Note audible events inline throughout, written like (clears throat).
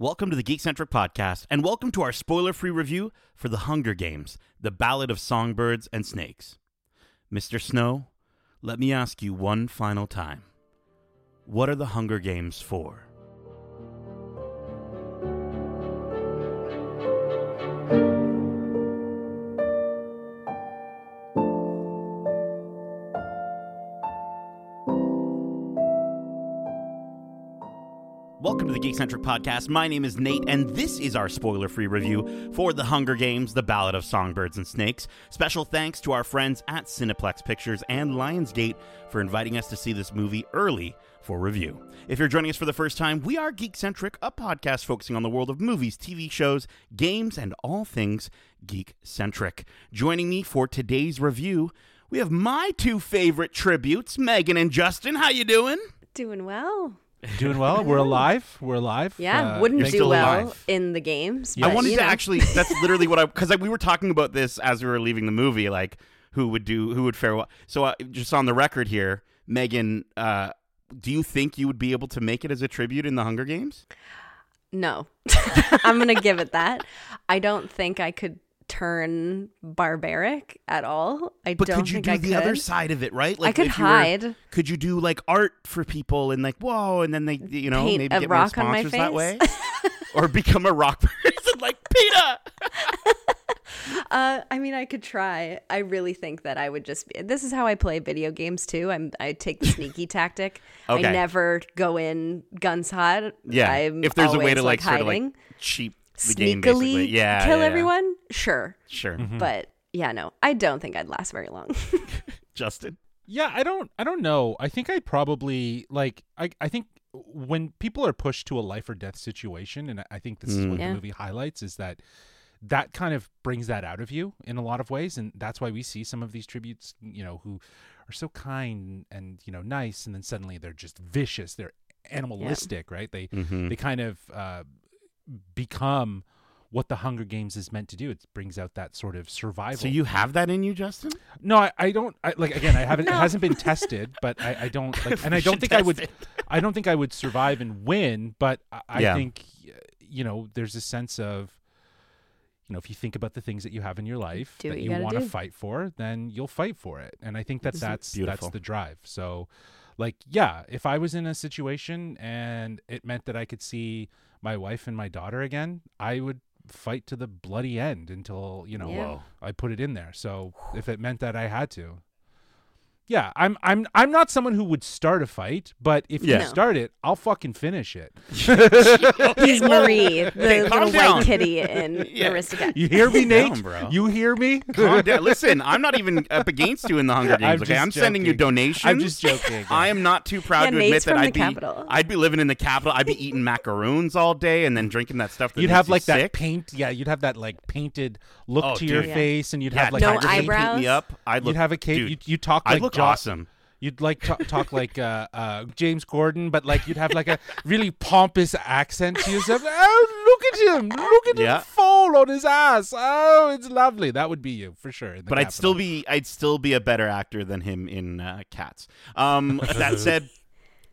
Welcome to the Geekcentric Podcast, and welcome to our spoiler free review for The Hunger Games The Ballad of Songbirds and Snakes. Mr. Snow, let me ask you one final time What are the Hunger Games for? Welcome to the Geekcentric Podcast. My name is Nate, and this is our spoiler free review for The Hunger Games The Ballad of Songbirds and Snakes. Special thanks to our friends at Cineplex Pictures and Lionsgate for inviting us to see this movie early for review. If you're joining us for the first time, we are Geekcentric, a podcast focusing on the world of movies, TV shows, games, and all things geek-centric. Joining me for today's review, we have my two favorite tributes, Megan and Justin. How you doing? Doing well. Doing well. We're (laughs) alive. We're alive. Yeah, Uh, wouldn't do well alive. in the games. I but, wanted to know. actually. That's (laughs) literally what I because we were talking about this as we were leaving the movie, like who would do who would fare well. So uh, just on the record here, Megan, uh, do you think you would be able to make it as a tribute in the Hunger Games? No, (laughs) I'm gonna give it that. I don't think I could turn barbaric at all. I But don't know. But could you do I the could. other side of it, right? Like I could if you were- hide. could you do like art for people and like whoa, and then they you know Paint maybe a get rock more on my sponsors that way, (laughs) or become a rock person (laughs) like Peter? (laughs) Uh, I mean, I could try. I really think that I would just. Be, this is how I play video games too. I'm. I take the sneaky tactic. Okay. I never go in guns hot. Yeah, I'm if there's a way to like, sort of hiding. like cheap the game, sneakily basically, yeah, kill yeah, yeah. everyone. Sure, Sure, but yeah, no, I don't think I'd last very long. (laughs) Justin. Yeah, I don't. I don't know. I think I'd probably like. I. I think when people are pushed to a life or death situation, and I think this is Mm. what Yeah. the movie highlights, is that that kind of brings that out of you in a lot of ways, and that's why we see some of these tributes. You know, who are so kind and you know nice, and then suddenly they're just vicious. They're animalistic, right? They Mm-hmm. they kind of uh, become what the Hunger Games is meant to do. It brings out that sort of survival. So you have that in you, Justin? No, I, I don't. I, like again, I haven't. (laughs) No. It hasn't been tested, but I, I don't. Like, and I don't think I would. it. I don't think I would survive and win. But I, I Yeah. think, you know, there's a sense of, you know, if you think about the things that you have in your life Do that you you, want to fight for, then you'll fight for it. And I think that This that's beautiful. that's the drive. So, like, yeah, if I was in a situation and it meant that I could see my wife and my daughter again, I would fight to the bloody end until you know Yeah. I put it in there. So if it meant that I had to. Yeah, I'm I'm I'm not someone who would start a fight, but if Yeah. you start it, I'll fucking finish it. (laughs) He's Marie, the Okay, calm little down. white kitty in (laughs) Yeah. Aristocats. You hear me, Down, Nate? bro. You hear me? (laughs) Calm down. Listen, I'm not even up against you in the Hunger Games. I'm okay, just I'm sending you joking. donations. I'm just joking. I am not too proud Yeah, to Nate's admit that from I'd be Capitol. I'd be living in the Capitol. I'd be eating macaroons all day and then drinking that stuff. That You'd makes have you like that sick. paint. Yeah, you'd have that like painted look Oh, to your dude. Yeah. face, and you'd Yeah, have like No Tiger King eyebrows. Me up. I'd look, You'd have a cape. Dude, You you talk I'd like look Awesome. You'd like talk, talk like uh, uh, James Corden, but like you'd have like a really pompous accent to yourself. Oh, look at him! Look at Yeah. him fall on his ass. Oh, it's lovely. That would be you for sure. But I'd still be I'd still be a better actor than him in uh, Cats. Um, that (laughs) said,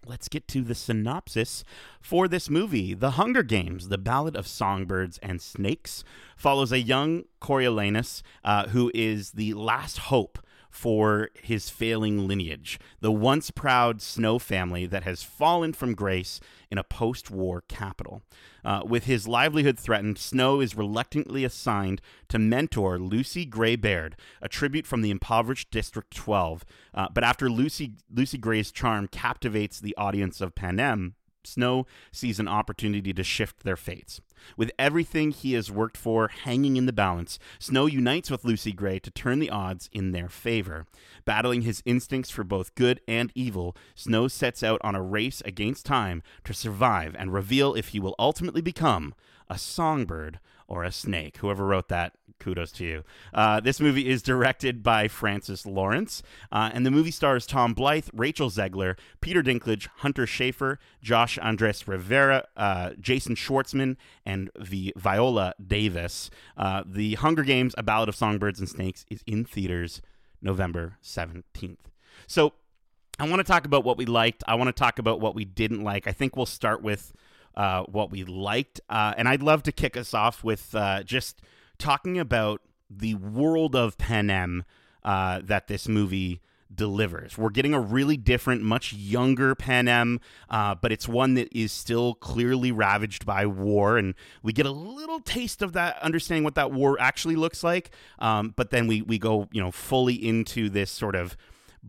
let's get to the synopsis for this movie. The Hunger Games: The Ballad of Songbirds and Snakes follows a young Coriolanus uh, who is the last hope for his failing lineage, the once proud Snow family that has fallen from grace in a post war Capitol. Uh, with his livelihood threatened, Snow is reluctantly assigned to mentor Lucy Gray Baird, a tribute from the impoverished District 12. Uh, but after Lucy, Lucy Gray's charm captivates the audience of Panem, Snow sees an opportunity to shift their fates. With everything he has worked for hanging in the balance, Snow unites with Lucy Gray to turn the odds in their favor. Battling his instincts for both good and evil, Snow sets out on a race against time to survive and reveal if he will ultimately become a songbird or a snake. Whoever wrote that, kudos to you. Uh, this movie is directed by Francis Lawrence, uh, and the movie stars Tom Blythe, Rachel Zegler, Peter Dinklage, Hunter Schafer, Josh Andres Rivera, uh, Jason Schwartzman, and Vi- Viola Davis. Uh, the Hunger Games: A Ballad of Songbirds and Snakes is in theaters November seventeenth. So I want to talk about what we liked. I want to talk about what we didn't like. I think we'll start with uh, what we liked. Uh, and I'd love to kick us off with uh, just talking about the world of Panem uh, that this movie delivers. We're getting a really different, much younger Panem, uh, but it's one that is still clearly ravaged by war, and we get a little taste of that, understanding what that war actually looks like. Um, but then we we go, you know, fully into this sort of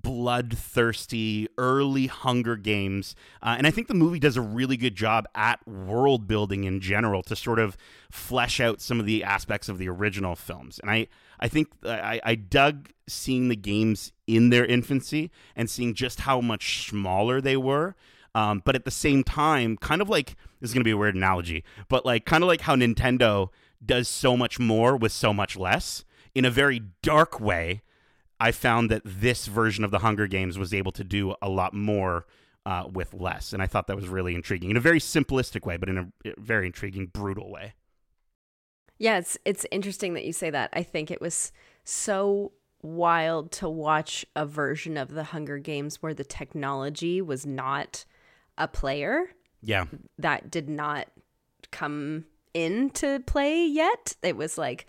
bloodthirsty early Hunger Games. Uh, and I think the movie does a really good job at world building in general to sort of flesh out some of the aspects of the original films. And I, I think I, I dug seeing the games in their infancy and seeing just how much smaller they were. Um, but at the same time, kind of like this is going to be a weird analogy, but like kind of like how Nintendo does so much more with so much less in a very dark way I found that this version of the Hunger Games was able to do a lot more uh, with less, and I thought that was really intriguing in a very simplistic way, but in a very intriguing, brutal way. Yeah, it's it's interesting that you say that. I think it was so wild to watch a version of the Hunger Games where the technology was not a player. Yeah. That did not come into play yet. It was like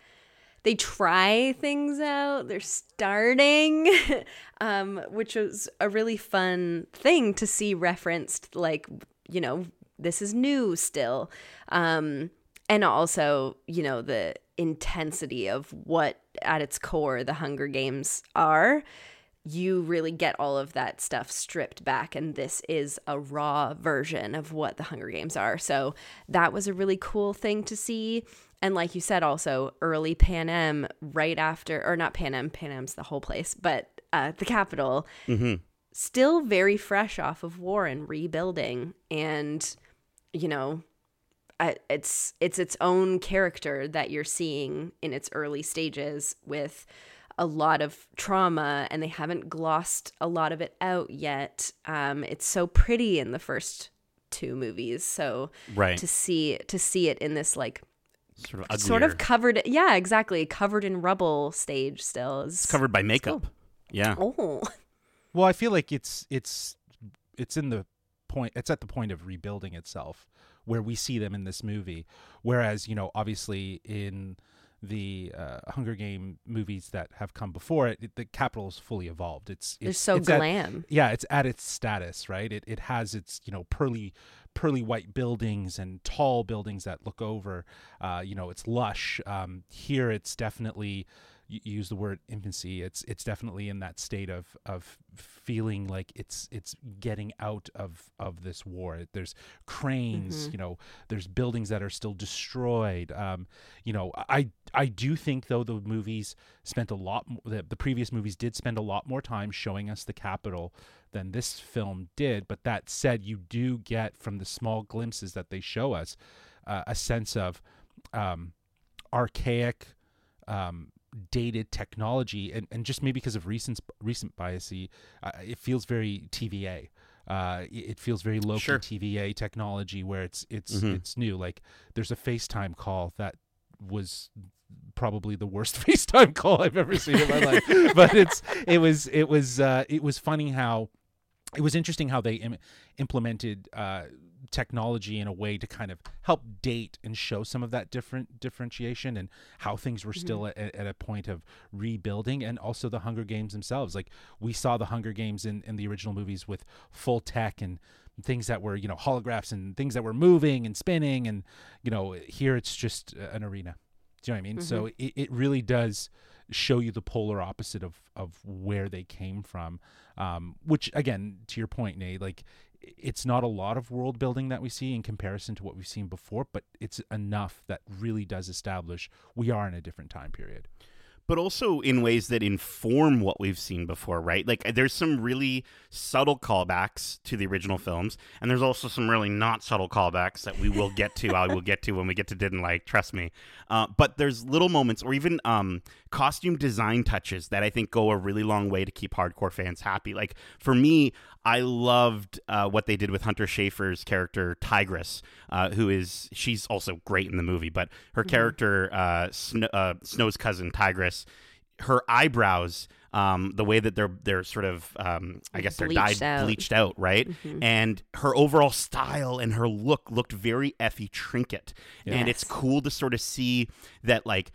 they try things out. They're starting, (laughs) um, which was a really fun thing to see referenced. Like, you know, this is new still, um, and also, you know, the intensity of what at its core the Hunger Games are. You really get all of that stuff stripped back, and this is a raw version of what the Hunger Games are. So, that was a really cool thing to see and like you said also early Pan panem right after or not panem panem's the whole place but uh, the Capitol mm-hmm. still very fresh off of war and rebuilding and you know it's it's its own character that you're seeing in its early stages with a lot of trauma and they haven't glossed a lot of it out yet um, it's so pretty in the first two movies so right. to see to see it in this like sort of uglier. sort of covered yeah exactly covered in rubble stage still is it's covered by makeup cool. yeah oh well i feel like it's it's it's in the point it's at the point of rebuilding itself where we see them in this movie whereas you know obviously in the uh, Hunger Game movies that have come before it, it the Capitol is fully evolved. It's it's They're so it's glam. At, yeah, it's at its status, right? It it has its you know pearly pearly white buildings and tall buildings that look over. Uh, you know, it's lush. Um, here, it's definitely you use the word infancy. It's it's definitely in that state of of feeling like it's it's getting out of of this war. There's cranes, Mhm. you know. There's buildings that are still destroyed. Um, you know, I I do think though the movies spent a lot. The, the previous movies did spend a lot more time showing us the Capitol than this film did. But that said, you do get from the small glimpses that they show us uh, a sense of um, archaic. Um, dated technology and, and just maybe because of recent recent biasy uh, it feels very TVA uh, it it feels very low Sure. TVA technology where it's it's Mhm. it's new like there's a FaceTime call that was probably the worst (laughs) FaceTime call I've ever seen in my (laughs) life but it's it was it was uh, it was funny how it was interesting how they Im- implemented uh, technology in a way to kind of help date and show some of that different differentiation and how things were still at, at a point of rebuilding and also the hunger games themselves. Like we saw the hunger games in, in the original movies with full tech and things that were you know holographs and things that were moving and spinning and you know here it's just an arena. Do you know what i mean? So it, it really does show you the polar opposite of of where they came from um, which again to your point nate like it's not a lot of world building that we see in comparison to what we've seen before but it's enough that really does establish we are in a different time period but also in ways that inform what we've seen before, right? Like there's some really subtle callbacks to the original films, and there's also some really not subtle callbacks that we will get to. I will get to when we get to didn't like. Trust me. Uh, but there's little moments, or even um, costume design touches that I think go a really long way to keep hardcore fans happy. Like for me, I loved uh, what they did with Hunter Schafer's character Tigress, uh, who is she's also great in the movie, but her character uh, uh, Snow's cousin Tigress her eyebrows um, the way that they're they're sort of um, I guess they're Bleached dyed out. bleached out, right? Mhm. And her overall style and her look looked very Effie Trinket, and it's cool to sort of see that like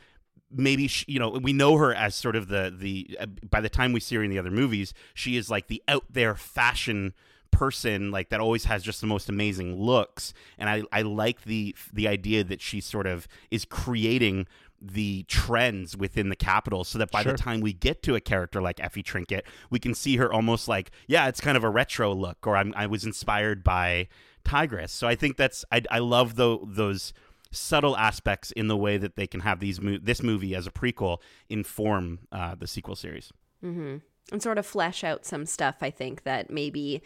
maybe she, you know we know her as sort of the the uh, by the time we see her in the other movies she is like the out there fashion person like that always has just the most amazing looks and i i like the the idea that she sort of is creating the trends within the Capitol so that by Sure. the time we get to a character like Effie Trinket, we can see her almost like, yeah, it's kind of a retro look, or I'm, I was inspired by Tigress. So I think that's, I, I love tho- those subtle aspects in the way that they can have these mo- this movie as a prequel inform uh, the sequel series. hmm And sort of flesh out some stuff, I think, that maybe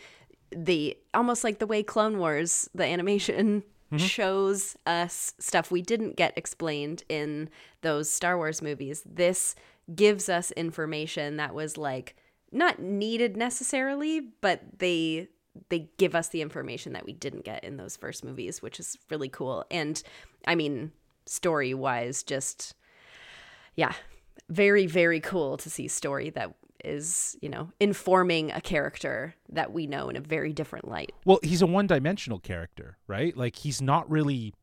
the almost like the way Clone Wars, the animation shows us stuff we didn't get explained in those Star Wars movies. This gives us information that was like not needed necessarily, but they they give us the information that we didn't get in those first movies, which is really cool. And I mean, story wise, just yeah, very very cool to see story that is you know informing a character that we know in a very different light. Well, he's a one-dimensional character, right? Like he's not really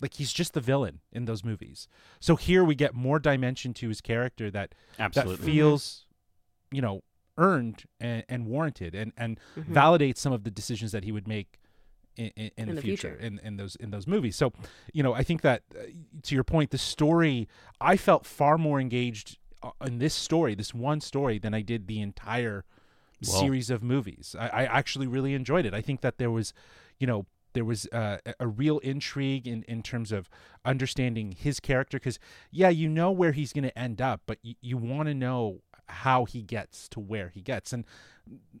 like he's just the villain in those movies. So here we get more dimension to his character that Absolutely. that feels, you know, earned and, and warranted, and and Mhm. validates some of the decisions that he would make in, in, in, In the, the future, future. in, in those in those movies. So, you know, I think that uh, to your point, the story I felt far more engaged uh, in this story, this one story, than I did the entire Well- series of movies. I, I actually really enjoyed it. I think that there was, you know. There was uh, a- a real intrigue in, in terms of understanding his character because, yeah, you know where he's going to end up, but y- you want to know how he gets to where he gets. And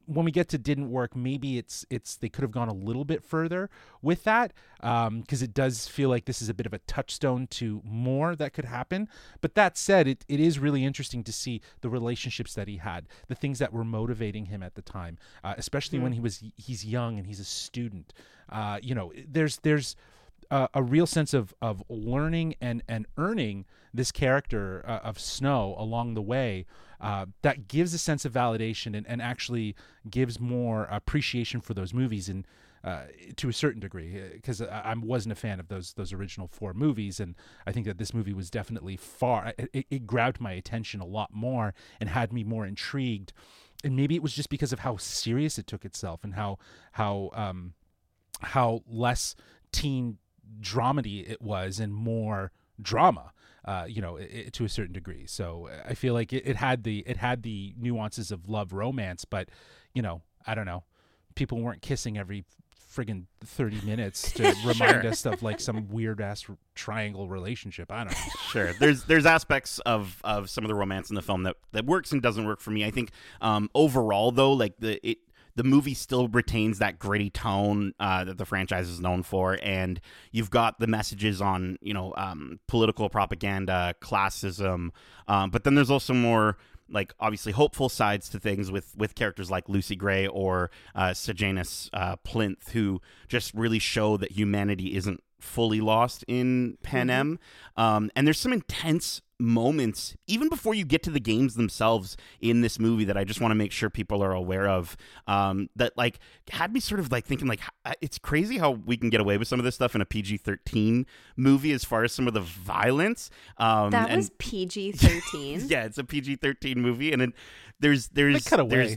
when we get to didn't work, maybe it's it's they could have gone a little bit further with that because it does feel like this is a bit of a touchstone to more that could happen. But that said, it, it is really interesting to see the relationships that he had, the things that were motivating him at the time, uh, especially when he was he's young and he's a student. Uh, you know, there's there's a, a real sense of of learning and and earning this character uh, of Snow along the way uh, that gives a sense of validation and, and actually gives more appreciation for those movies and uh, to a certain degree because I, I wasn't a fan of those those original four movies. And I think that this movie was definitely far it, it grabbed my attention a lot more and had me more intrigued. And maybe it was just because of how serious it took itself and how how um, how less teen dramedy it was and more drama uh, you know i i to a certain degree. So i feel like it, it had the it had the nuances of love romance but you know i don't know. People weren't kissing every friggin 30 minutes to (laughs) remind us of like some weird ass triangle relationship. I don't know. (laughs) Sure. There's there's aspects of of some of the romance in the film that that works and doesn't work for me. I think um overall though like the it the movie still retains that gritty tone uh, that the franchise is known for, and you've got the messages on you know um, political propaganda, classism, um, but then there's also more like obviously hopeful sides to things with with characters like Lucy Gray or uh, Sejanus uh, Plinth, who just really show that humanity isn't fully lost in Panem. Um, and there's some intense moments even before you get to the games themselves in this movie that I just want to make sure people are aware of. Um, that like had me sort of like thinking like it's crazy how we can get away with some of this stuff in a PG-13 movie as far as some of the violence. Um, That and- was PG thirteen. (laughs) yeah, it's a PG thirteen movie, and it, there's there's cut away. there's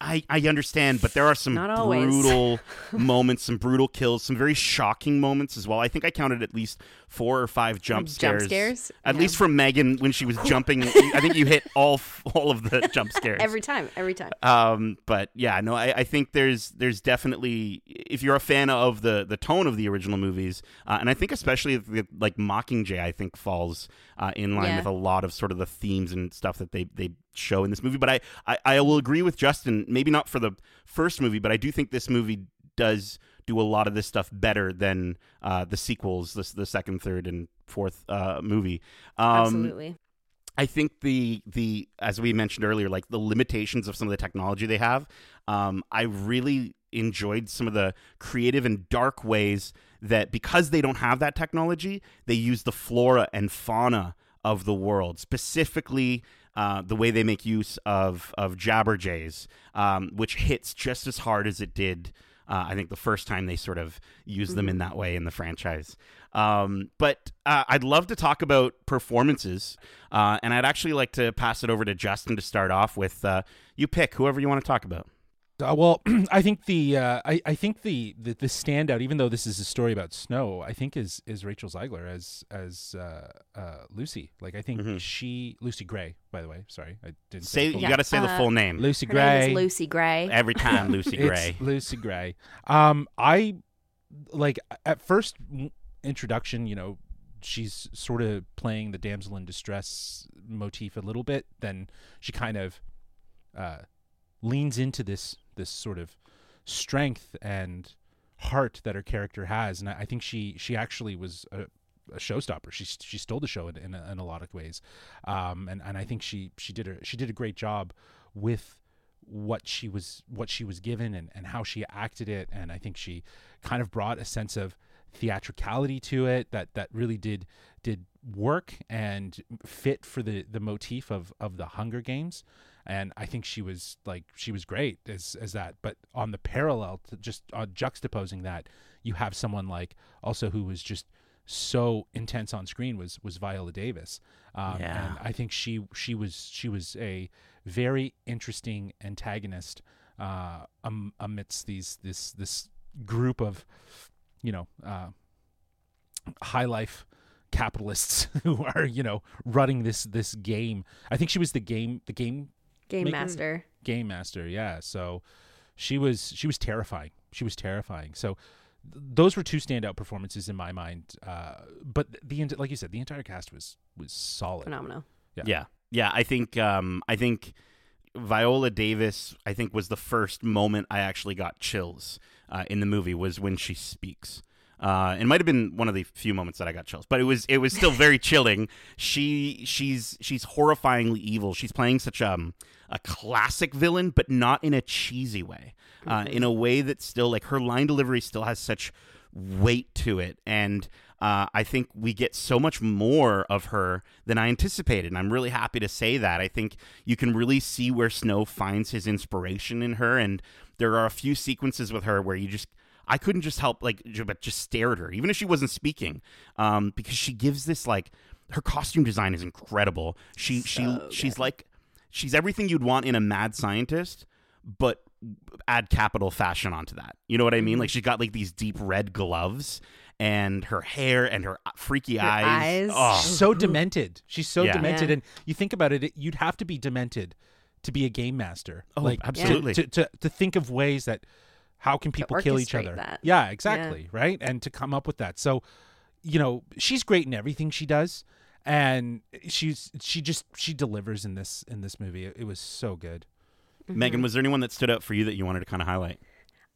I I understand, but there are some Not always. brutal (laughs) moments, some brutal kills, some very shocking moments as well. I think I counted at least four or five jump Jump scares. scares? At Yeah. least from Megan when she was (laughs) jumping. I think you hit all (laughs) all of the jump scares. Every time, every time. Um, but yeah, no, I, I think there's there's definitely if you're a fan of the the tone of the original movies, uh, and I think especially the, like Mockingjay, I think falls uh, in line Yeah. with a lot of sort of the themes and stuff that they they show in this movie. But I, I I will agree with Justin, maybe not for the first movie, but I do think this movie does do a lot of this stuff better than uh, the sequels, the, the second, third, and fourth uh, movie. Um, Absolutely. I think the the as we mentioned earlier, like the limitations of some of the technology they have. Um, I really enjoyed some of the creative and dark ways that because they don't have that technology, they use the flora and fauna of the world, specifically uh, the way they make use of of Jabberjays, um, which hits just as hard as it did. Uh, I think the first time they sort of used them in that way in the franchise. Um, but uh, I'd love to talk about performances, uh, and I'd actually like to pass it over to Justin to start off with. Uh, you pick whoever you want to talk about. Uh, well, (clears throat) I think the uh, I, I think the, the the standout, even though this is a story about snow, I think is is Rachel Zegler as as uh, uh, Lucy. Like I think Mhm. she Lucy Gray, by the way. Sorry, I didn't Say say the full you got to say the full name Lucy Her Gray. name is Lucy Gray. every time. (laughs) Lucy Gray. It's Lucy Gray. Um, I like at first introduction. You know, she's sort of playing the damsel in distress motif a little bit. Then she kind of uh, leans into this this sort of strength and heart that her character has, and I, I think she she actually was a, a showstopper. She she stole the show in, in, a, in a lot of ways, um, and and I think she she did a she did a great job with what she was what she was given and, and how she acted it. And I think she kind of brought a sense of theatricality to it that that really did did work and fit for the the motif of of the Hunger Games. And I think she was like she was great as as that. But on the parallel to just uh, juxtaposing that you have someone like also who was just so intense on screen was was Viola Davis. Um, Yeah. and I think she she was she was a very interesting antagonist uh, um, amidst these this this group of you know uh, high life capitalists (laughs) who are you know running this this game. I think she was the game the game Game Maker- Master. game master. Yeah, so she was she was terrifying. She was terrifying. So th- those were two standout performances in my mind. Uh, but the ent- like you said, the entire cast was was solid. Phenomenal. Yeah. Yeah, yeah. I think um, I think Viola Davis. I think was the first moment I actually got chills uh, in the movie was when she speaks. Uh, it might have been one of the few moments that I got chills, but it was it was still very (laughs) chilling. She she's she's horrifyingly evil. She's playing such um, a classic villain, but not in a cheesy way. Uh, in a way that still like her line delivery still has such weight to it, and uh, I think we get so much more of her than I anticipated. And I'm really happy to say that. I think you can really see where Snow finds his inspiration in her. And there are a few sequences with her where you just, I couldn't just help, like, but just stare at her, even if she wasn't speaking, um, because she gives this, like, her costume design is incredible. She, she, So she's like, she's everything you'd want in a mad scientist, but add Capitol fashion onto that. You know what I mean? Mhm. Like she's got like these deep red gloves and her hair and her uh, freaky Her eyes. eyes. Oh, She's so demented. She's so Yeah. demented, Yeah. and you think about it, it, you'd have to be demented to be a game master. Oh, like absolutely. To, to to think of ways that how can people kill each other? that. Yeah, exactly. Right, and to come up with that. So, you know, she's great in everything she does, and she's she just she delivers in this in this movie. It, it was so good. Megan, was there anyone that stood out for you that you wanted to kind of highlight?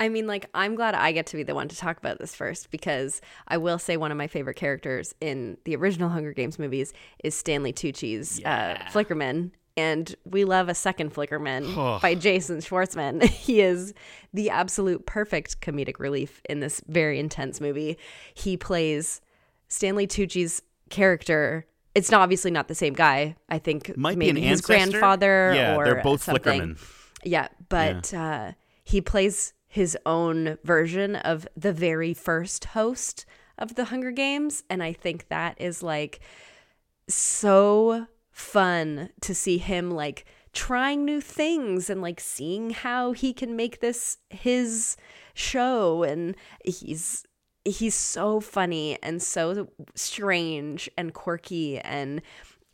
I mean, like, I'm glad I get to be the one to talk about this first because I will say one of my favorite characters in the original Hunger Games movies is Stanley Tucci's uh, Flickerman. And we love a second Flickerman by Jason Schwartzman. (laughs) he is the absolute perfect comedic relief in this very intense movie. He plays Stanley Tucci's character. It's not obviously not the same guy. I think Might be maybe an his ancestor. grandfather Yeah, or they're both something. Flickerman. Yeah, but Uh, he plays his own version of the very first host of the Hunger Games. And I think that is like so fun to see him like trying new things and like seeing how he can make this his show. And he's he's so funny and so strange and quirky and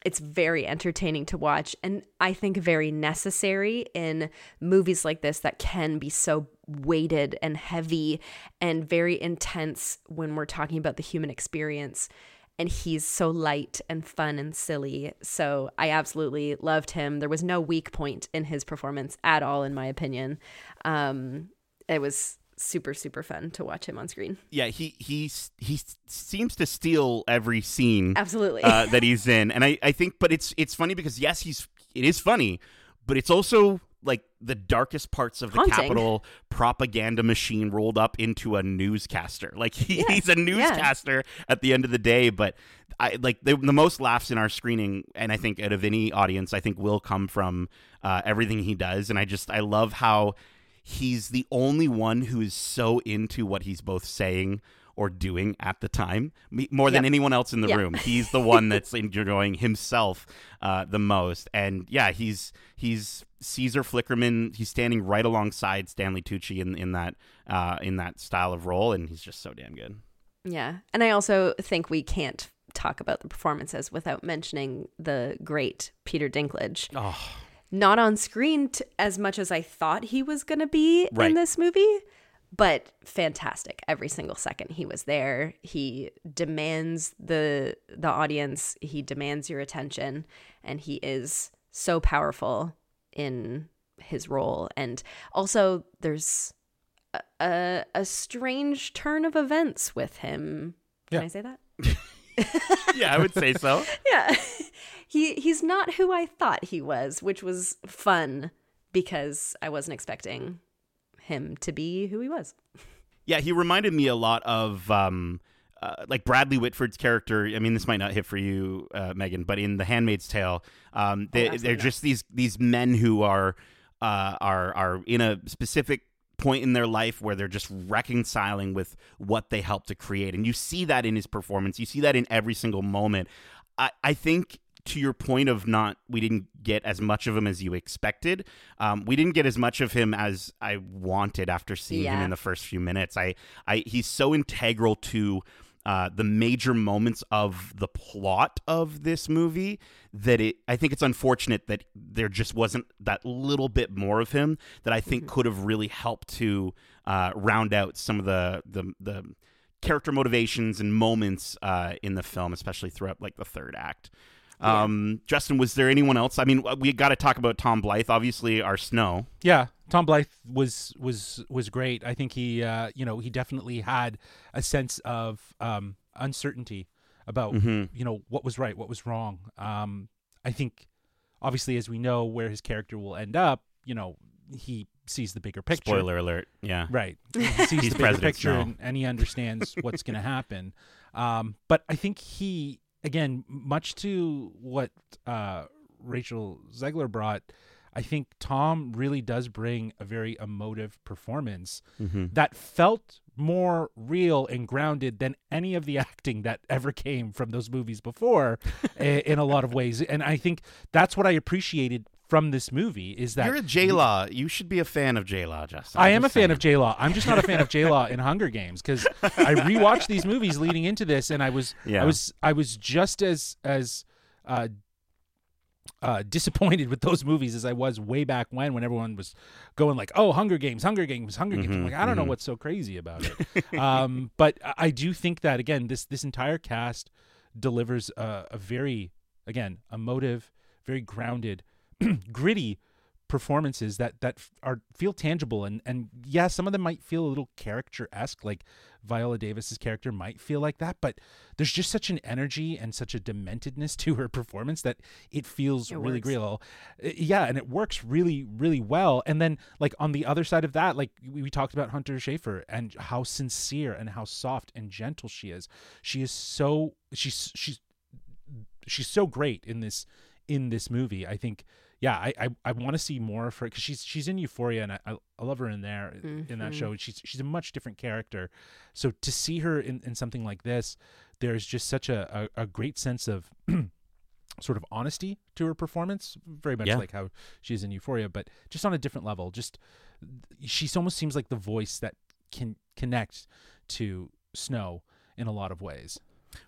it's very entertaining to watch and I think very necessary in movies like this that can be so weighted and heavy and very intense when we're talking about the human experience. And he's so light and fun and silly. So I absolutely loved him. There was no weak point in his performance at all, in my opinion. Um, it was super, super fun to watch him on screen. Yeah, he he he seems to steal every scene Absolutely. uh, that he's in, and I I think, but it's it's funny because yes, he's it is funny, but it's also like the darkest parts of the Haunting. Capitol propaganda machine rolled up into a newscaster. Like (laughs) he, Yeah, he's a newscaster at the end of the day, but I like the, the most laughs in our screening, and I think out of any audience, I think will come from uh, everything he does, and I just I love how he's the only one who is so into what he's both saying or doing at the time me- more than Yep. anyone else in the Yep. room. (laughs) He's the one that's enjoying himself uh, the most, and yeah, he's he's Caesar Flickerman. He's standing right alongside Stanley Tucci in in that uh, in that style of role, and he's just so damn good. Yeah. And I also think we can't talk about the performances without mentioning the great Peter Dinklage. Oh, Not on screen t- as much as I thought he was going to be Right. in this movie, but fantastic. Every single second he was there. He demands the the audience, he demands your attention, and he is so powerful in his role. And also there's a, a, a strange turn of events with him. Can Yeah. I say that? (laughs) (laughs) yeah, I would say so. Yeah. he he's not who I thought he was, which was fun because I wasn't expecting him to be who he was. Yeah, he reminded me a lot of um, uh, like Bradley Whitford's character. I mean, this might not hit for you, uh, Megan, but in The Handmaid's Tale, um, they, absolutely they're not. just these these men who are uh, are are in a specific point in their life where they're just reconciling with what they helped to create, and you see that in his performance. You see that in every single moment. I, I think to your point of not we didn't get as much of him as you expected um, we didn't get as much of him as i wanted after seeing him in the first few minutes. I, I he's so integral to uh, the major moments of the plot of this movie that it i think it's unfortunate that there just wasn't that little bit more of him that i think could have really helped to uh, round out some of the the, the character motivations and moments uh, in the film, especially throughout like the third act. Um, Justin, was there anyone else? I mean, we got to talk about Tom Blythe, obviously our Snow. Yeah, Tom Blythe was was was great. I think he, uh, you know, he definitely had a sense of um, uncertainty about you know what was right, what was wrong. Um, I think, obviously, as we know where his character will end up, you know, he sees the bigger picture. Spoiler alert. Yeah. Right. (laughs) He sees He's the bigger President picture and, and he understands what's going to happen. Um, but I think he, again, much to what uh, Rachel Zegler brought, I think Tom really does bring a very emotive performance Mm-hmm. that felt more real and grounded than any of the (laughs) acting that ever came from those movies before (laughs) in a lot of ways. And I think that's what I appreciated from this movie is that You're a J Law. You should be a fan of J Law, Justin. I I'm a fan of J Law. I'm just not a fan of J Law in (laughs) Hunger Games because I rewatched these movies leading into this, and I was Yeah. I was I was just as as uh, uh, disappointed with those movies as I was way back when, when everyone was going like, "Oh, Hunger Games, Hunger Games, Hunger Games." I'm Mhm, like, I don't know mhm. what's so crazy about it. (laughs) um, but I- I do think that again, this this entire cast delivers a, a very again emotive, very grounded, (clears throat) gritty performances that that are feel tangible and and yeah some of them might feel a little caricature-esque like viola davis's character might feel like that but there's just such an energy and such a dementedness (laughs) to her performance that it feels It really works. real yeah and it works really really well and then like on the other side of that like we, we talked about hunter schafer and how sincere and how soft and gentle she is she is so she's she's she's so great in this in this movie. I think, yeah, I I, I want to see more of her because she's she's in Euphoria and I, I I love her in there in that Mhm. show. She's she's a much different character. So to see her in, in something like this, there's just such a, a, a great sense of (clears throat) sort of honesty to her performance, very much Yeah. like how she's in Euphoria, but just on a different level. Just she almost seems like the voice that can connect to Snow in a lot of ways.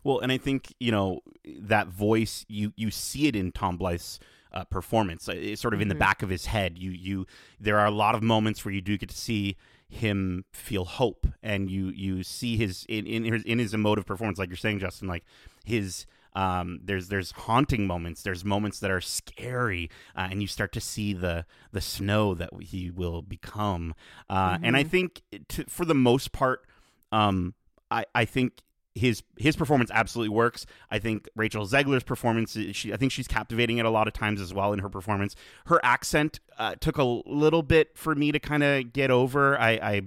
Well, and I think you know that voice. You you see it in Tom Blythe's uh, performance. Uh, It's sort of in the back of his head. You you there are a lot of moments where you do get to see him feel hope, and you you see his in in his, in his emotive performance, like you're saying, Justin. Like his um, there's there's haunting moments. There's moments that are scary, uh, and you start to see the the snow that he will become. Uh, And I think to, for the most part, um, I I think his his performance absolutely works. I think Rachel Zegler's performance, she I think she's captivating it a lot of times as well in her performance. Her accent uh, took a little bit for me to kind of get over. I, I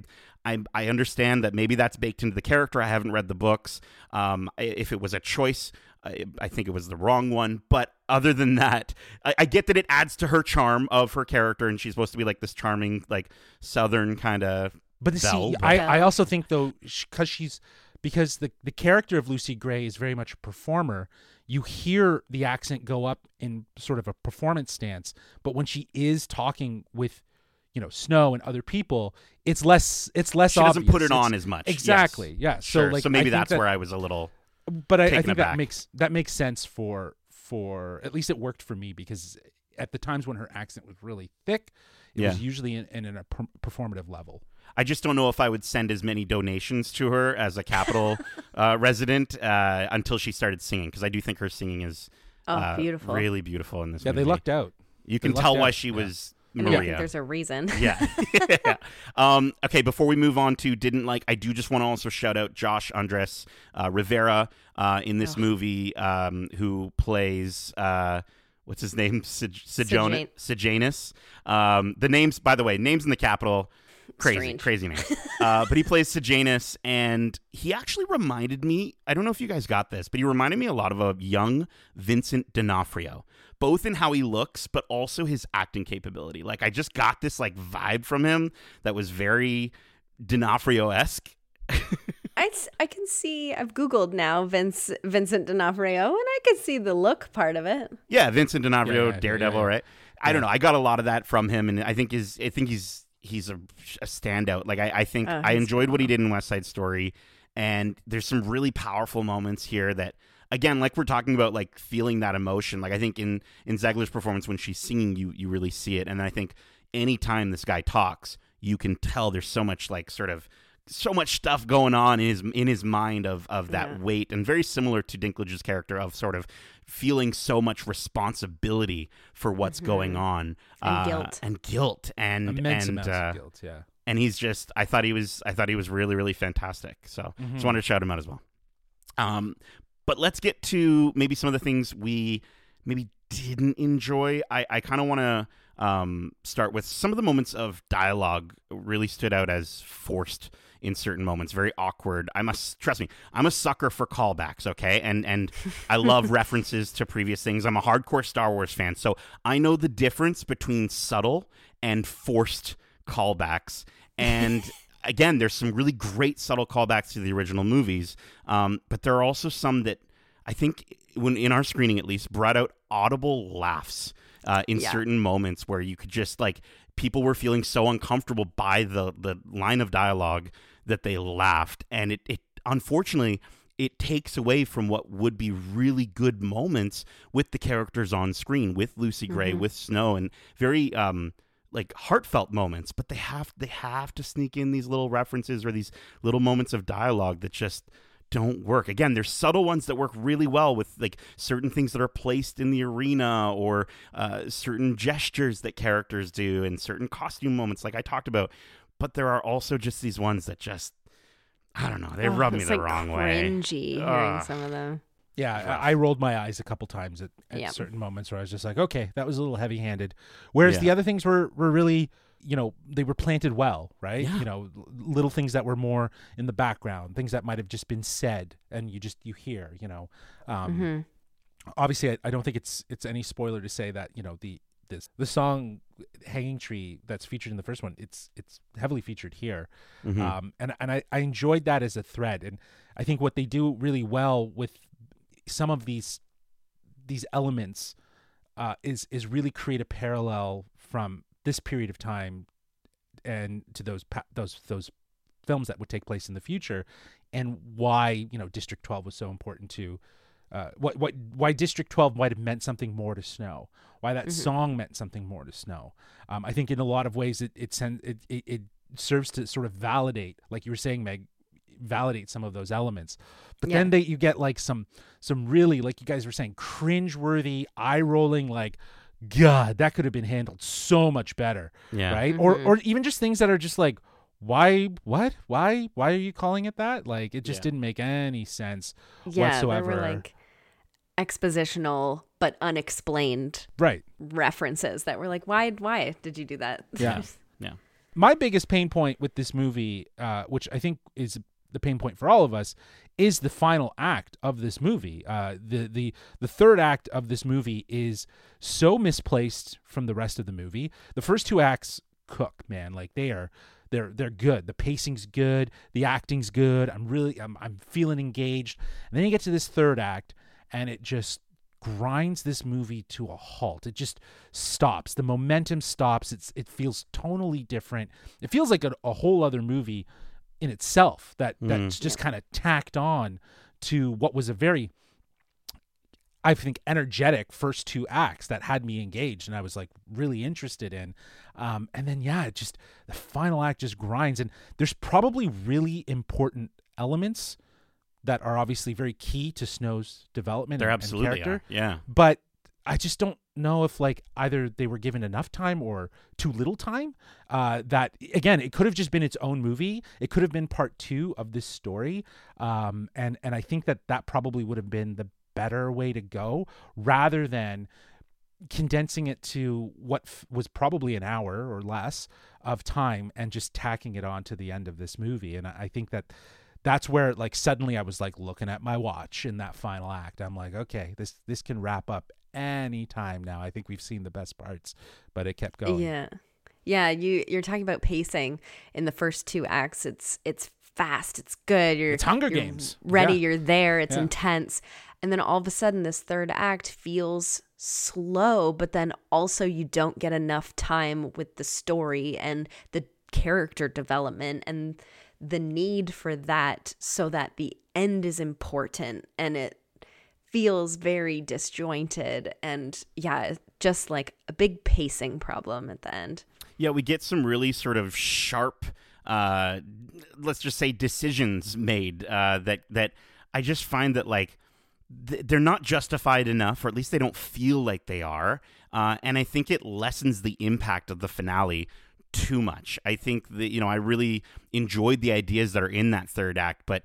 I I understand that maybe that's baked into the character. I haven't read the books. Um, if it was a choice, I, I think it was the wrong one. But other than that, I, I get that it adds to her charm of her character, and she's supposed to be like this charming, like southern kind of. But see, but- I, I also think though, because she's because the the character of Lucy Gray is very much a performer. You hear the accent go up in sort of a performance stance, but when she is talking with, you know, Snow and other people, it's less it's less. She doesn't put it It's- on as much. Yes. Exactly. Yeah. So Sure. like, so maybe that's that- where I was a little. but I, I think that makes that makes sense for for at least it worked for me because at the times when her accent was really thick, it Yeah. was usually in, in a per- performative level. I just don't know if I would send as many donations to her as a Capitol (laughs) uh, resident uh, until she started singing because I do think her singing is Oh, uh, beautiful. really beautiful in this. Yeah, they movie. lucked out. You they can lucked tell why she yeah. was I mean, I think Maria. there's a reason. yeah. (laughs) (laughs) um, okay, before we move on to didn't like, I do just want to also shout out Josh Andres uh, Rivera uh, in this Ugh. movie, um, who plays uh, what's his name, Sej- Sejona- Sejanus. Um, the names, by the way, names in the Capitol. Crazy, Strange. crazy name. (laughs) uh, but he plays Sejanus, and he actually reminded me. I don't know if you guys got this, but he reminded me a lot of a young Vincent D'Onofrio, both in how he looks, but also his acting capability. Like I just got this like vibe from him that was very D'Onofrio esque. (laughs) I, I can see I've googled now Vince Vincent D'Onofrio and I can see the look part of it. Yeah, Vincent D'Onofrio, Yeah, yeah, Daredevil, yeah, yeah. right? I don't know. I got a lot of that from him, and I think is I think he's he's a, a standout. Like I, I think Oh, I enjoyed what he did in West Side Story, and there's some really powerful moments here that. Again, like we're talking about, like feeling that emotion. Like I think in in Zegler's performance when she's singing, you you really see it. And I think anytime this guy talks, you can tell there's so much like sort of so much stuff going on in his in his mind of of that Yeah. weight and very similar to Dinklage's character of sort of feeling so much responsibility for what's going on Mm-hmm. And uh, guilt. and guilt and Immense and uh, guilt. Yeah. and he's just I thought he was I thought he was really really fantastic. So Mhm. just wanted to shout him out as well. Um, but let's get to maybe some of the things we maybe didn't enjoy. I I kind of want to um start with some of the moments of dialogue really stood out as forced in certain moments, very awkward. I must trust me. I'm a sucker for callbacks, okay? And and I love (laughs) references to previous things. I'm a hardcore Star Wars fan, so I know the difference between subtle and forced callbacks. And (laughs) again, there's some really great subtle callbacks to the original movies, um, but there are also some that I think, when in our screening at least, brought out audible laughs uh, in Yeah. certain moments where you could just like people were feeling so uncomfortable by the the line of dialogue that they laughed, and it it unfortunately it takes away from what would be really good moments with the characters on screen with Lucy Gray, with Snow, and very um like heartfelt moments. But they have they have to sneak in these little references or these little moments of dialogue that just don't work. Again, there's subtle ones that work really well with like certain things that are placed in the arena or uh, certain gestures that characters do and certain costume moments, like I talked about. But there are also just these ones that just I don't know. They Oh, rub me the like wrong way. cringy hearing Ugh. some of them. Yeah, I I rolled my eyes a couple times at, at Yeah. certain moments where I was just like, okay, that was a little heavy-handed. Whereas Yeah. the other things were were really, you know, they were planted well, right? Yeah. You know, little things that were more in the background, things that might have just been said, and you just you hear, you know. Um, hmm Obviously, I, I don't think it's it's any spoiler to say that you know the this the song "Hanging Tree" that's featured in the first one. It's it's heavily featured here. Mhm. um, and and I, I enjoyed that as a thread and i think what they do really well with some of these these elements uh, is is really create a parallel from this period of time and to those pa- those those films that would take place in the future and why you know district 12 was so important to uh, what what why District 12 might have meant something more to Snow, why that Mhm. song meant something more to Snow. Um, I think in a lot of ways it it, send, it it it serves to sort of validate, like you were saying, Meg, validate some of those elements. But Yeah. then they you get like some some really like you guys were saying cringe-worthy, eye-rolling like. God, that could have been handled so much better, yeah. right? Or Mhm. or even just things that are just like, why, what, why, why are you calling it that? Like, it just Yeah. didn't make any sense Yeah, whatsoever. there were like expositional but unexplained right? references that were like, why? Why did you do that? (laughs) Yeah. yeah my biggest pain point with this movie, uh, which I think is the pain point for all of us, is the final act of this movie. Uh, the the the third act of this movie is so misplaced from the rest of the movie. The first two acts cook, man. Like they are they're they're good. The pacing's good, the acting's good. I'm really I'm I'm feeling engaged. And then you get to this third act and it just grinds this movie to a halt. It just stops. The momentum stops. It's it feels tonally different. It feels like a, a whole other movie in itself that that's just kind of tacked on to what was a very I think energetic first two acts that had me engaged and I was like really interested in. Um, and then yeah, it just the final act just grinds and there's probably really important elements that are obviously very key to Snow's development There and, and absolutely character. are. Yeah. But I just don't know if like either they were given enough time or too little time. Uh, that again, it could have just been its own movie. It could have been part two of this story. Um, and and I think that that probably would have been the better way to go rather than condensing it to what f- was probably an hour or less of time and just tacking it on to the end of this movie. And I, I think that that's where like suddenly I was like looking at my watch in that final act. I'm like, okay, this this can wrap up any time now. I think we've seen the best parts, but it kept going. Yeah. Yeah, you you're talking about pacing in the first two acts. It's it's fast, it's good. You're It's Hunger you're Games. Ready, Yeah. you're there, it's Yeah. intense. And then all of a sudden this third act feels slow, but then also you don't get enough time with the story and the character development and the need for that so that the end is important and it feels very disjointed and yeah, just like a big pacing problem at the end. Yeah, we get some really sort of sharp, uh, let's just say, decisions made uh, that that I just find that like th- they're not justified enough, or at least they don't feel like they are. Uh, and I think it lessens the impact of the finale too much. I think that you know I really enjoyed the ideas that are in that third act, but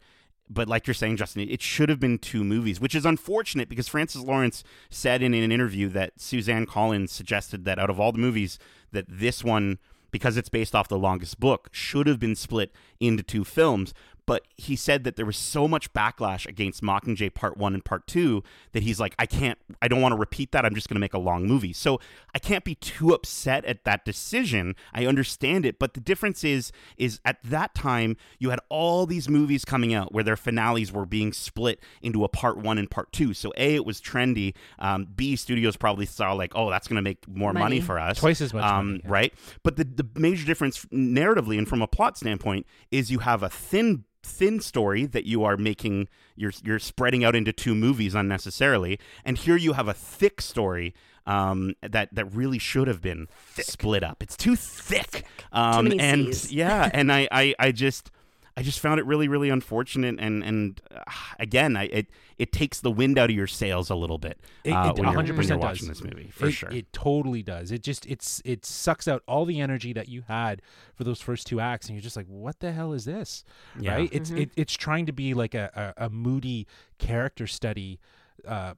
but like you're saying, Justin, it should have been two movies, which is unfortunate because Francis Lawrence said in an interview that Suzanne Collins suggested that out of all the movies, that this one, because it's based off the longest book, should have been split into two films. But he said that there was so much backlash against Mockingjay Part 1 and Part 2 that he's like, I can't, I don't want to repeat that. I'm just going to make a long movie. So I can't be too upset at that decision. I understand it. But the difference is, is at that time, you had all these movies coming out where their finales were being split into a Part 1 and Part 2. So A, it was trendy. Um, B, studios probably saw like, oh, that's going to make more money. Money. for us. Twice as much Um, money, yeah. right? But the, the major difference narratively and from a plot standpoint is you have a thin thin story that you are making you're you're spreading out into two movies unnecessarily. And here you have a thick story um, that that really should have been split up. It's too thick, Um, many and Cs. yeah and I, I I just I just found it really really unfortunate and and uh, again I it it takes the wind out of your sails a little bit It, uh, it when, 100% when you're does. watching this movie for it, sure It totally does. It just it's it sucks out all the energy that you had for those first two acts, and you're just like, what the hell is this? Yeah. Right? It's it, it's trying to be like a, a, a moody character study. Uh,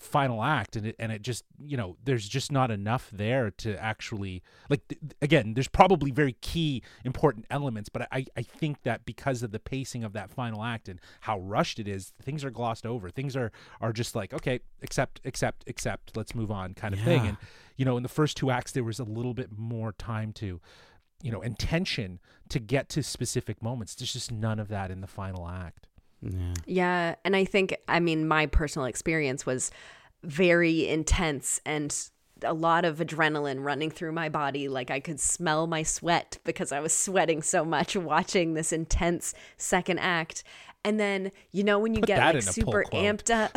final act and it and it just you know there's just not enough there to actually like th- again there's probably very key important elements but I I think that because of the pacing of that final act and how rushed it is things are glossed over. Things are are just like okay accept accept accept let's move on kind of thing. And you know in the first two acts there was a little bit more time to you know intention to get to specific moments. There's just none of that in the final act yeah. Yeah, and I think I mean my personal experience was very intense and a lot of adrenaline running through my body like I could smell my sweat because I was sweating so much watching this intense second act. And then you know when you Put get like super amped up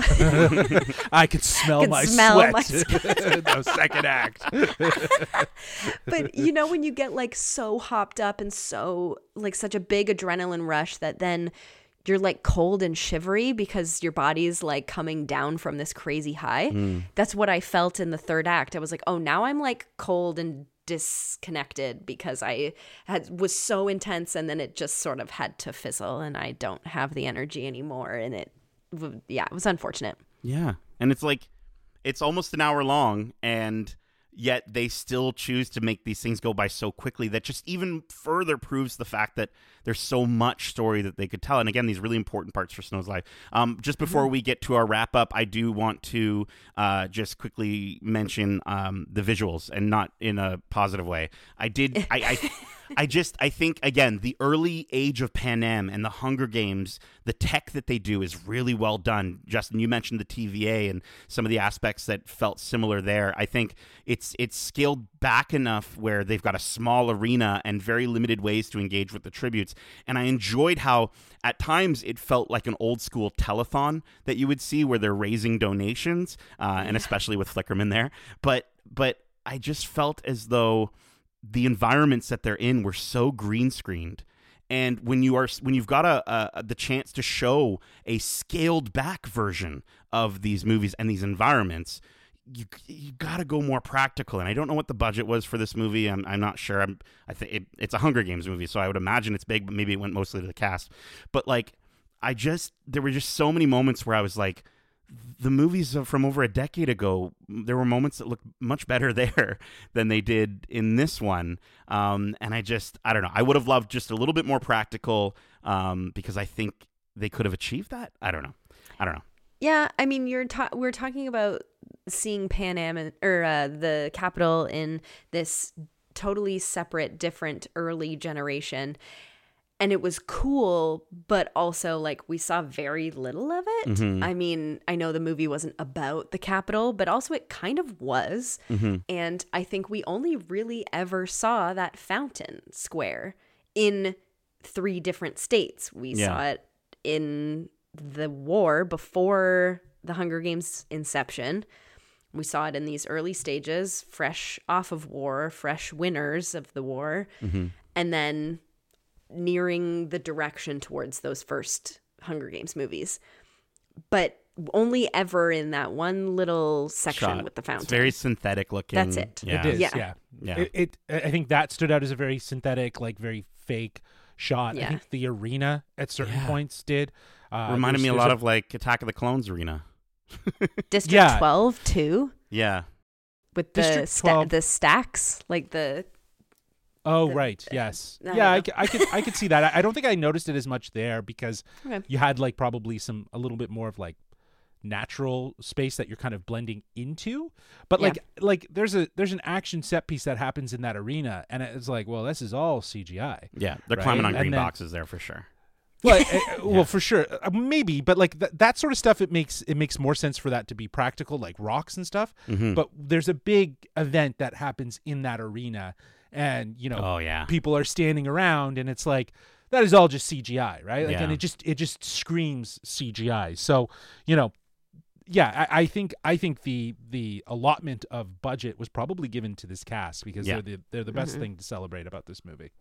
(laughs) I could smell Could my smell sweat. my (laughs) the second act. (laughs) but you know when you get like so hopped up and so like such a big adrenaline rush that then you're like cold and shivery because your body's like coming down from this crazy high. Hmm. That's what i felt in the third act. I was like oh now i'm like cold and disconnected because i had was so intense and then it just sort of had to fizzle and i don't have the energy anymore and it yeah it was unfortunate. Yeah. And it's like it's almost an hour long and yet they still choose to make these things go by so quickly that just even further proves the fact that there's so much story that they could tell. And again, these really important parts for Snow's life. Um, just before we get to our wrap up, I do want to uh, just quickly mention um, the visuals and not in a positive way. I did. I. I (laughs) I just I think again the early age of Panem and the Hunger Games, the tech that they do is really well done. Justin, you mentioned the TVA and some of the aspects that felt similar there. I think it's it's scaled back enough where they've got a small arena and very limited ways to engage with the tributes. And I enjoyed how at times it felt like an old school telethon that you would see where they're raising donations, uh, and especially with Flickerman there. But but I just felt as though the environments that they're in were so green screened. And when you are when you've got a, a, the chance to show a scaled back version of these movies and these environments you you got to go more practical. And i don't know what the budget was for this movie. I'm, I'm not sure. I'm i think it, it's a hunger games movie so i would imagine it's big but maybe it went mostly to the cast. But like i just there were just so many moments where i was like the movies from over a decade ago, there were moments that looked much better (laughs) there than they did in this one. Um, and I just, I don't know. I would have loved just a little bit more practical um, because I think they could have achieved that. I don't know. I don't know. Yeah, I mean, you're ta- we're talking about seeing Panem and, or uh, the Capitol in this totally separate, different early generation and it was cool but also like we saw very little of it Mhm. i mean i know the movie wasn't about the Capitol but also it kind of was Mhm. and i think we only really ever saw that fountain square in three different states we Yeah. saw it in the war before the hunger games inception we saw it in these early stages fresh off of war fresh winners of the war Mhm. and then nearing the direction towards those first Hunger Games movies. But only ever in that one little section Shot. with the fountain. It's very synthetic looking. That's it. Yeah. It is, Yeah. yeah. Yeah. It, it, I think that stood out as a very synthetic, like very fake shot. I Yeah. think the arena at certain Yeah. points did. Uh, Reminded me a there's lot of like Attack of the Clones arena. (laughs) District Yeah. 12 too Yeah. with the sta- the stacks like the Oh the- right, yes, yeah, I, I could I could see that. I, I don't think I noticed it as much there because (laughs) Okay. you had like probably some a little bit more of like natural space that you're kind of blending into. But Yeah. like like there's a there's an action set piece that happens in that arena, and it's like, well, this is all CGI. Yeah. They're Right. climbing on green then- boxes there for sure. (laughs) Well, uh, (laughs) well, for sure, uh, maybe, but like th- that sort of stuff, it makes it makes more sense for that to be practical, like rocks and stuff. Mhm. But there's a big event that happens in that arena, and you know, Oh yeah. people are standing around and it's like that is all just CGI, right? Like and it just it just screams CGI. So, you know, yeah, I, I think I think the the allotment of budget was probably given to this cast because Yeah. they're the they're the best Mhm. thing to celebrate about this movie.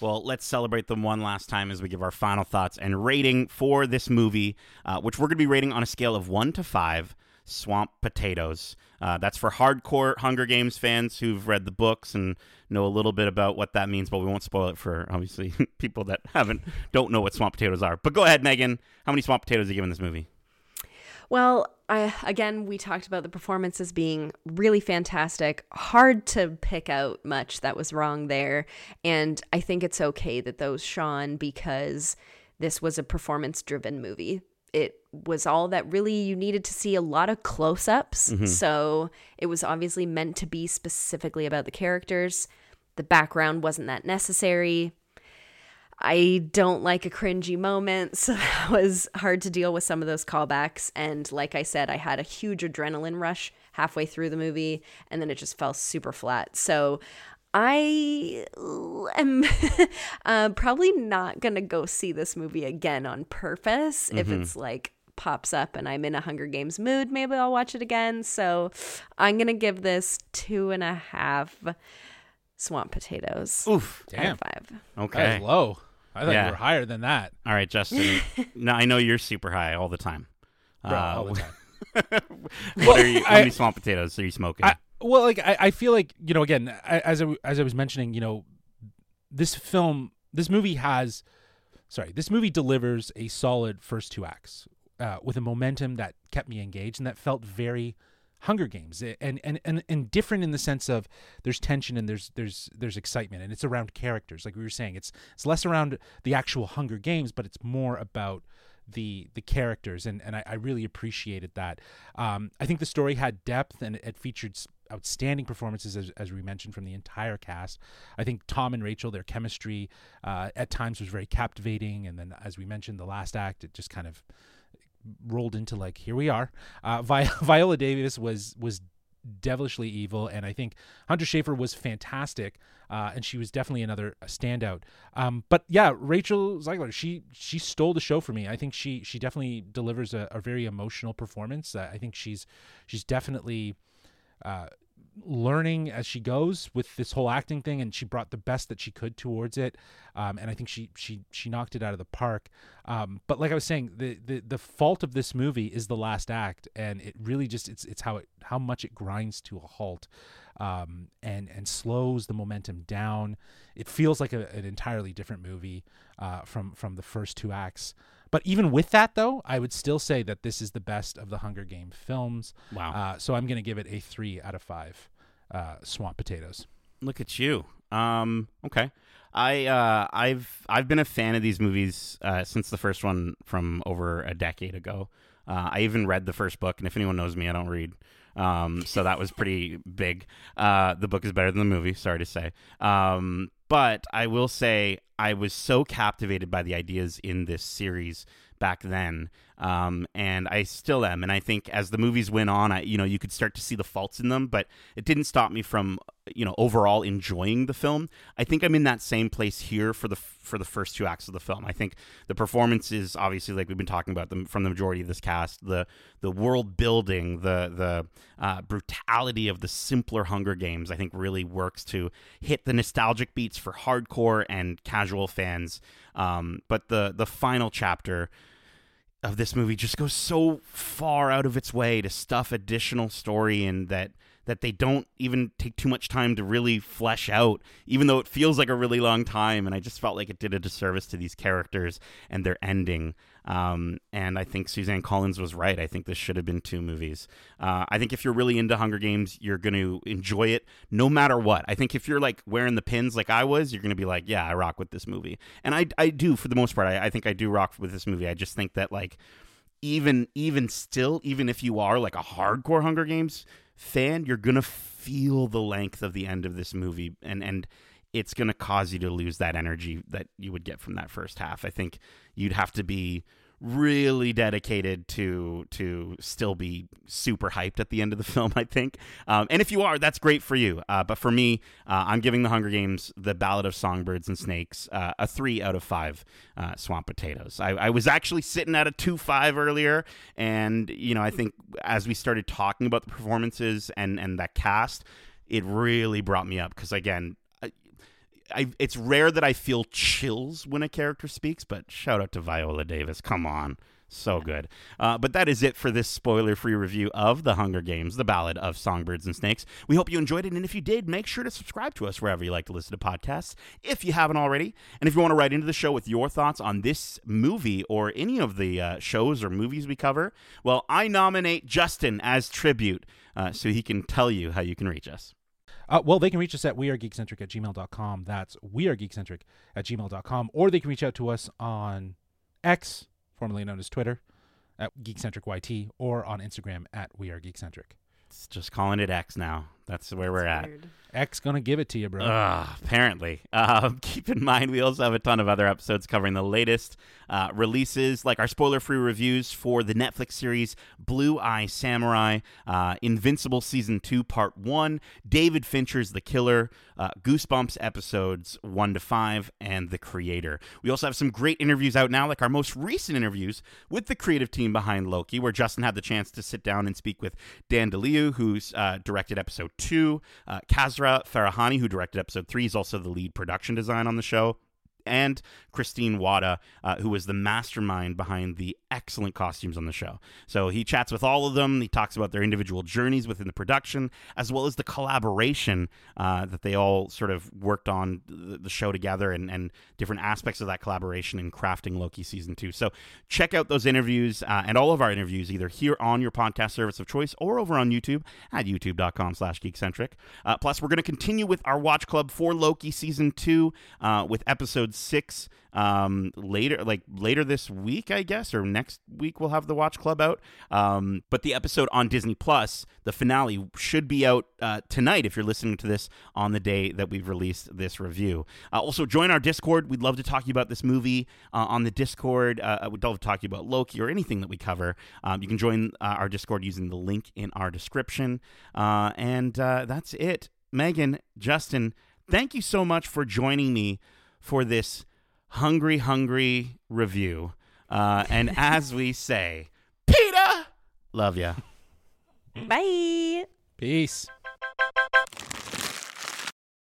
Well, let's celebrate them one last time as we give our final thoughts and rating for this movie, uh, which we're going to be rating on a scale of one to five. Swamp potatoes. Uh, that's for hardcore Hunger Games fans who've read the books and know a little bit about what that means, but we won't spoil it for obviously (laughs) people that haven't don't know what swamp potatoes are. But go ahead, Megan. How many swamp potatoes are you giving this movie? Well, I again we talked about the performances being really fantastic. Hard to pick out much that was wrong there, and I think it's okay that those shone because this was a performance-driven movie. It was all that really you needed to see a lot of close-ups. Mm-hmm. So, it was obviously meant to be specifically about the characters. The background wasn't that necessary. I don't like a cringy moment, (laughs) so that was hard to deal with some of those callbacks. And like I said, I had a huge adrenaline rush halfway through the movie, and then it just fell super flat. So I am (laughs) uh, probably not gonna go see this movie again on purpose if it's like pops up and I'm in a Hunger Games mood. Maybe I'll watch it again. So I'm gonna give this two and a half swamp potatoes Oof. out of five. Okay. was low. I thought Yeah. you were higher than that. All right, Justin. (laughs) no, I know you're super high all the time. Bro, Uh, all the (laughs) time. what are you? How I- many swamp potatoes are you smoking? I, well, like I, I feel like you know, again, as I, as I was mentioning, you know, this film, this movie has, sorry, this movie delivers a solid first two acts uh, with a momentum that kept me engaged and that felt very Hunger Games, and and and and different in the sense of there's tension and there's there's there's excitement, and it's around characters, like we were saying. It's it's less around the actual Hunger Games, but it's more about the the characters, and and I, I really appreciated that. Um, I think the story had depth, and it featured outstanding performances, as, as we mentioned, from the entire cast. I think Tom and Rachel, their chemistry uh, at times was very captivating, and then as we mentioned, the last act, it just kind of rolled into like here we are. Uh, (laughs) Vi- Viola Davis was was devilishly evil, and I think Hunter Schafer was fantastic, uh, and she was definitely another standout. Um, but yeah, Rachel Zegler, she she stole the show for me. I think she she definitely delivers a, a very emotional performance. Uh, I think she's she's definitely. Uh, learning as she goes with this whole acting thing and she brought the best that she could towards it. Um, and i think she she she knocked it out of the park. Um, but like i was saying the, the the fault of this movie is the last act and it really just it's it's how it how much it grinds to a halt um, and and slows the momentum down. It feels like a, an entirely different movie uh, from from the first two acts but even with that, though, I would still say that this is the best of the Hunger Game films. Wow. Uh, so I'm going to give it a three out of five. Uh, swamp potatoes. Look at you. Um, okay. I uh, I've I've been a fan of these movies uh, since the first one from over a decade ago. Uh, I even read the first book, and if anyone knows me, I don't read. Um, so that was pretty (laughs) big. Uh, the book is better than the movie. Sorry to say. Um, but I will say I was so captivated by the ideas in this series back then, um, and I still am. And I think as the movies went on, I you know you could start to see the faults in them, but it didn't stop me from you know overall enjoying the film. I think I'm in that same place here for the for the first two acts of the film. I think the performances, obviously, like we've been talking about them from the majority of this cast, the the world building, the the uh, brutality of the simpler Hunger Games, I think really works to hit the nostalgic beats for hardcore and casual fans. Um, but the the final chapter of this movie just goes so far out of its way to stuff additional story in that that they don't even take too much time to really flesh out, even though it feels like a really long time. And I just felt like it did a disservice to these characters and their ending. Um, and I think Suzanne Collins was right. I think this should have been two movies. Uh, I think if you're really into Hunger Games, you're going to enjoy it no matter what. I think if you're like wearing the pins like I was, you're going to be like, yeah, I rock with this movie. And I, I do for the most part. I, I think I do rock with this movie. I just think that like even even still, even if you are like a hardcore Hunger Games fan, you're gonna feel the length of the end of this movie, and and it's gonna cause you to lose that energy that you would get from that first half. I think you'd have to be really dedicated to to still be super hyped at the end of the (laughs) film i think. Um, and if you are that's great for you. Uh, but for me uh, i'm giving the hunger games the ballad of songbirds and snakes uh, a three out of five uh, swamp potatoes. I, I was actually sitting at a two five earlier and you know i think as we started talking about the performances and and that cast it really brought me up because again I, it's rare that I feel chills when a character speaks, but shout out to Viola Davis. Come on. So good. Uh, but that is it for this spoiler free review of The Hunger Games, The Ballad of Songbirds and Snakes. We hope you enjoyed it. And if you did, make sure to subscribe to us wherever you like to listen to podcasts if you haven't already. And if you want to write into the show with your thoughts on this movie or any of the uh, shows or movies we cover, well, I nominate Justin as tribute uh, so he can tell you how you can reach us. Uh, well, they can reach us at wearegeekcentric at gmail.com. That's wearegeekcentric at gmail.com. Or they can reach out to us on X, formerly known as Twitter, at geekcentricyt, or on Instagram at wearegeekcentric. It's just calling it X now. That's where we're at. X gonna give it to you, bro. Uh, apparently. Uh, (laughs) keep in mind, we also have a ton of other episodes covering the latest uh, releases, like our spoiler-free reviews for the Netflix series Blue Eye Samurai, uh, Invincible Season 2, Part 1, David Fincher's The Killer, uh, Goosebumps episodes 1 to 5, and The Creator. We also have some great interviews out now, like our most recent interviews with the creative team behind Loki, where Justin had the chance to sit down and speak with Dan DeLeeuw, who's uh, directed episode 2, uh, Kasra Farahani, who directed episode 3, is also the lead production design on the show and Christine Wada, uh, who was the mastermind behind the excellent costumes on the show. So he chats with all of them. He talks about their individual journeys within the production, as well as the collaboration uh, that they all sort of worked on the show together and, and different aspects of that collaboration in crafting Loki season two. So check out those interviews uh, and all of our interviews either here on your podcast service of choice or over on YouTube at youtube.com slash geekcentric. Uh, plus, we're going to continue with our watch club for Loki season two uh, with episode six um, later, like later this week, I guess, or next week, we'll have the Watch Club out. Um, but the episode on Disney Plus, the finale, should be out uh, tonight if you're listening to this on the day that we've released this review. Uh, also, join our Discord. We'd love to talk to you about this movie uh, on the Discord. Uh, we'd love to talk to you about Loki or anything that we cover. Um, you can join uh, our Discord using the link in our description. Uh, and uh that's it. Megan, Justin, thank you so much for joining me for this hungry, hungry review. Uh, and (laughs) as we say, Peter, love ya. Bye. Peace.